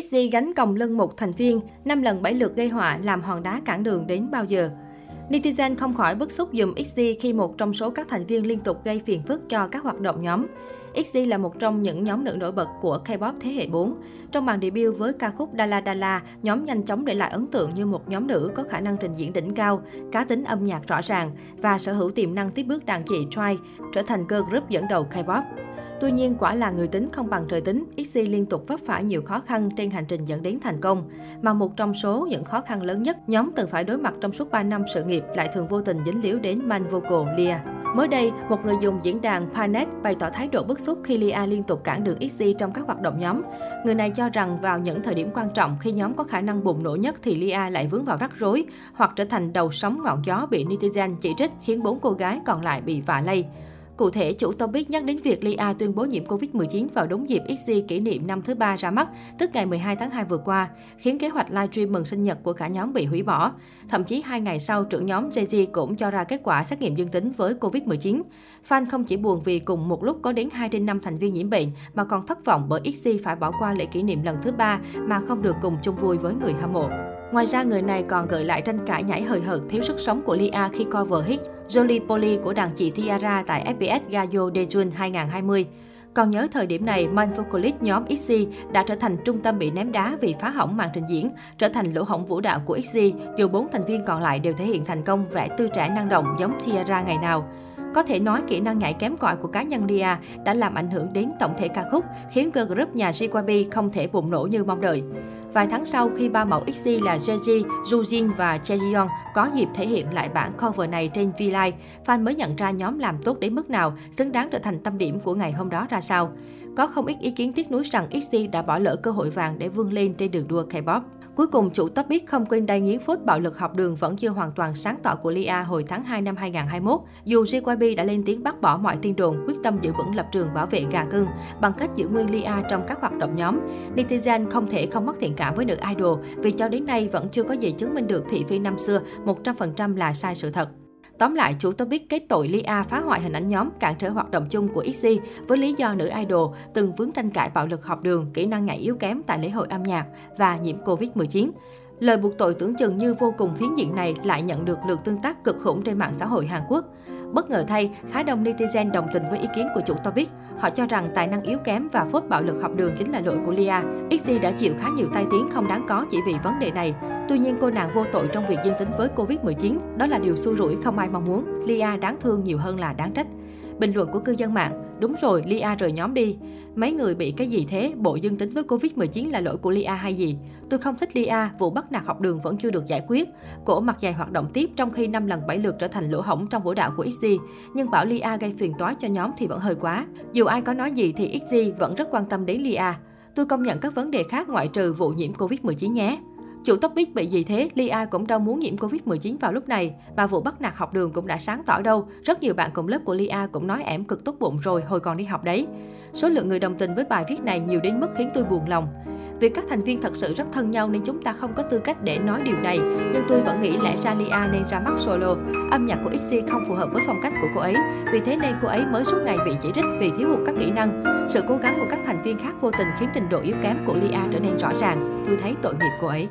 XG gánh còng lưng một thành viên, 5 lần 7 lượt gây họa làm hòn đá cản đường đến bao giờ. Netizen không khỏi bức xúc dùm XG khi một trong số các thành viên liên tục gây phiền phức cho các hoạt động nhóm. XG là một trong những nhóm nữ nổi bật của K-pop thế hệ 4. Trong màn debut với ca khúc Dala Dala, nhóm nhanh chóng để lại ấn tượng như một nhóm nữ có khả năng trình diễn đỉnh cao, cá tính âm nhạc rõ ràng và sở hữu tiềm năng tiếp bước đàn chị Twice, trở thành girl group dẫn đầu K-pop. Tuy nhiên, quả là người tính không bằng trời tính, Ixi liên tục vấp phải nhiều khó khăn trên hành trình dẫn đến thành công. Mà một trong số những khó khăn lớn nhất nhóm từng phải đối mặt trong suốt 3 năm sự nghiệp lại thường vô tình dính líu đến man vocal Lia. Mới đây, một người dùng diễn đàn Panet bày tỏ thái độ bức xúc khi Lia liên tục cản đường Ixi trong các hoạt động nhóm. Người này cho rằng vào những thời điểm quan trọng khi nhóm có khả năng bùng nổ nhất thì Lia lại vướng vào rắc rối hoặc trở thành đầu sóng ngọn gió bị netizen chỉ trích khiến bốn cô gái còn lại bị vạ lây. Cụ thể, chủ topic nhắc đến việc Lia tuyên bố nhiễm Covid-19 vào đúng dịp Xz kỷ niệm năm thứ ba ra mắt, tức ngày 12 tháng 2 vừa qua, khiến kế hoạch livestream mừng sinh nhật của cả nhóm bị hủy bỏ. Thậm chí hai ngày sau, trưởng nhóm JZ cũng cho ra kết quả xét nghiệm dương tính với Covid-19. Fan không chỉ buồn vì cùng một lúc có đến 2 trên 5 thành viên nhiễm bệnh, mà còn thất vọng bởi Xz phải bỏ qua lễ kỷ niệm lần thứ ba mà không được cùng chung vui với người hâm mộ. Ngoài ra, người này còn gợi lại tranh cãi nhảy hời hợt thiếu sức sống của Lia khi cover hit Jolie Polly của đàn chị Tiara tại FBS Gayo Dejun 2020. Còn nhớ thời điểm này, Man nhóm XG đã trở thành trung tâm bị ném đá vì phá hỏng màn trình diễn, trở thành lỗ hổng vũ đạo của XG, dù bốn thành viên còn lại đều thể hiện thành công vẻ tư trẻ năng động giống Tiara ngày nào. Có thể nói kỹ năng nhảy kém cỏi của cá nhân Lia đã làm ảnh hưởng đến tổng thể ca khúc, khiến girl group nhà JYP không thể bùng nổ như mong đợi. Vài tháng sau, khi ba mẫu XG là Jeji, Jujin và Chaeyeon có dịp thể hiện lại bản cover này trên V-Live, fan mới nhận ra nhóm làm tốt đến mức nào, xứng đáng trở thành tâm điểm của ngày hôm đó ra sao. Có không ít ý kiến tiếc nuối rằng XG đã bỏ lỡ cơ hội vàng để vươn lên trên đường đua K-pop. Cuối cùng, chủ Topic không quên đai nghiến phốt bạo lực học đường vẫn chưa hoàn toàn sáng tỏ của Lia hồi tháng 2 năm 2021. Dù JYP đã lên tiếng bác bỏ mọi tin đồn, quyết tâm giữ vững lập trường bảo vệ gà cưng bằng cách giữ nguyên Lia trong các hoạt động nhóm, netizen không thể không mất thiện cảm với nữ idol vì cho đến nay vẫn chưa có gì chứng minh được thị phi năm xưa 100% là sai sự thật. Tóm lại, chủ topic kết tội Lia phá hoại hình ảnh nhóm, cản trở hoạt động chung của XG với lý do nữ idol từng vướng tranh cãi bạo lực học đường, kỹ năng nhảy yếu kém tại lễ hội âm nhạc và nhiễm Covid-19. Lời buộc tội tưởng chừng như vô cùng phiến diện này lại nhận được lượt tương tác cực khủng trên mạng xã hội Hàn Quốc. Bất ngờ thay, khá đông netizen đồng tình với ý kiến của chủ topic. Họ cho rằng tài năng yếu kém và phốt bạo lực học đường chính là lỗi của Lia. XG đã chịu khá nhiều tai tiếng không đáng có chỉ vì vấn đề này. Tuy nhiên, cô nàng vô tội trong việc dương tính với Covid-19. Đó là điều xui rủi không ai mong muốn. Lia đáng thương nhiều hơn là đáng trách. Bình luận của cư dân mạng, đúng rồi, Lia rời nhóm đi. Mấy người bị cái gì thế, bộ dương tính với Covid-19 là lỗi của Lia hay gì? Tôi không thích Lia, vụ bắt nạt học đường vẫn chưa được giải quyết. Cổ mặt dài hoạt động tiếp trong khi 5 lần 7 lượt trở thành lỗ hổng trong vũ đạo của XG. Nhưng bảo Lia gây phiền toái cho nhóm thì vẫn hơi quá. Dù ai có nói gì thì XG vẫn rất quan tâm đến Lia. Tôi công nhận các vấn đề khác ngoại trừ vụ nhiễm Covid-19 nhé. Chủ topic bị gì thế? Lia cũng đâu muốn nhiễm Covid-19 vào lúc này. Mà vụ bắt nạt học đường cũng đã sáng tỏ đâu. Rất nhiều bạn cùng lớp của Lia cũng nói ẻm cực tốt bụng rồi, hồi còn đi học đấy. Số lượng người đồng tình với bài viết này nhiều đến mức khiến tôi buồn lòng. Vì các thành viên thật sự rất thân nhau nên chúng ta không có tư cách để nói điều này. Nhưng tôi vẫn nghĩ lẽ ra Lia nên ra mắt solo. Âm nhạc của XG không phù hợp với phong cách của cô ấy. Vì thế nên cô ấy mới suốt ngày bị chỉ trích vì thiếu hụt các kỹ năng. Sự cố gắng của các thành viên khác vô tình khiến trình độ yếu kém của Lia trở nên rõ ràng. Tôi thấy tội nghiệp cô ấy.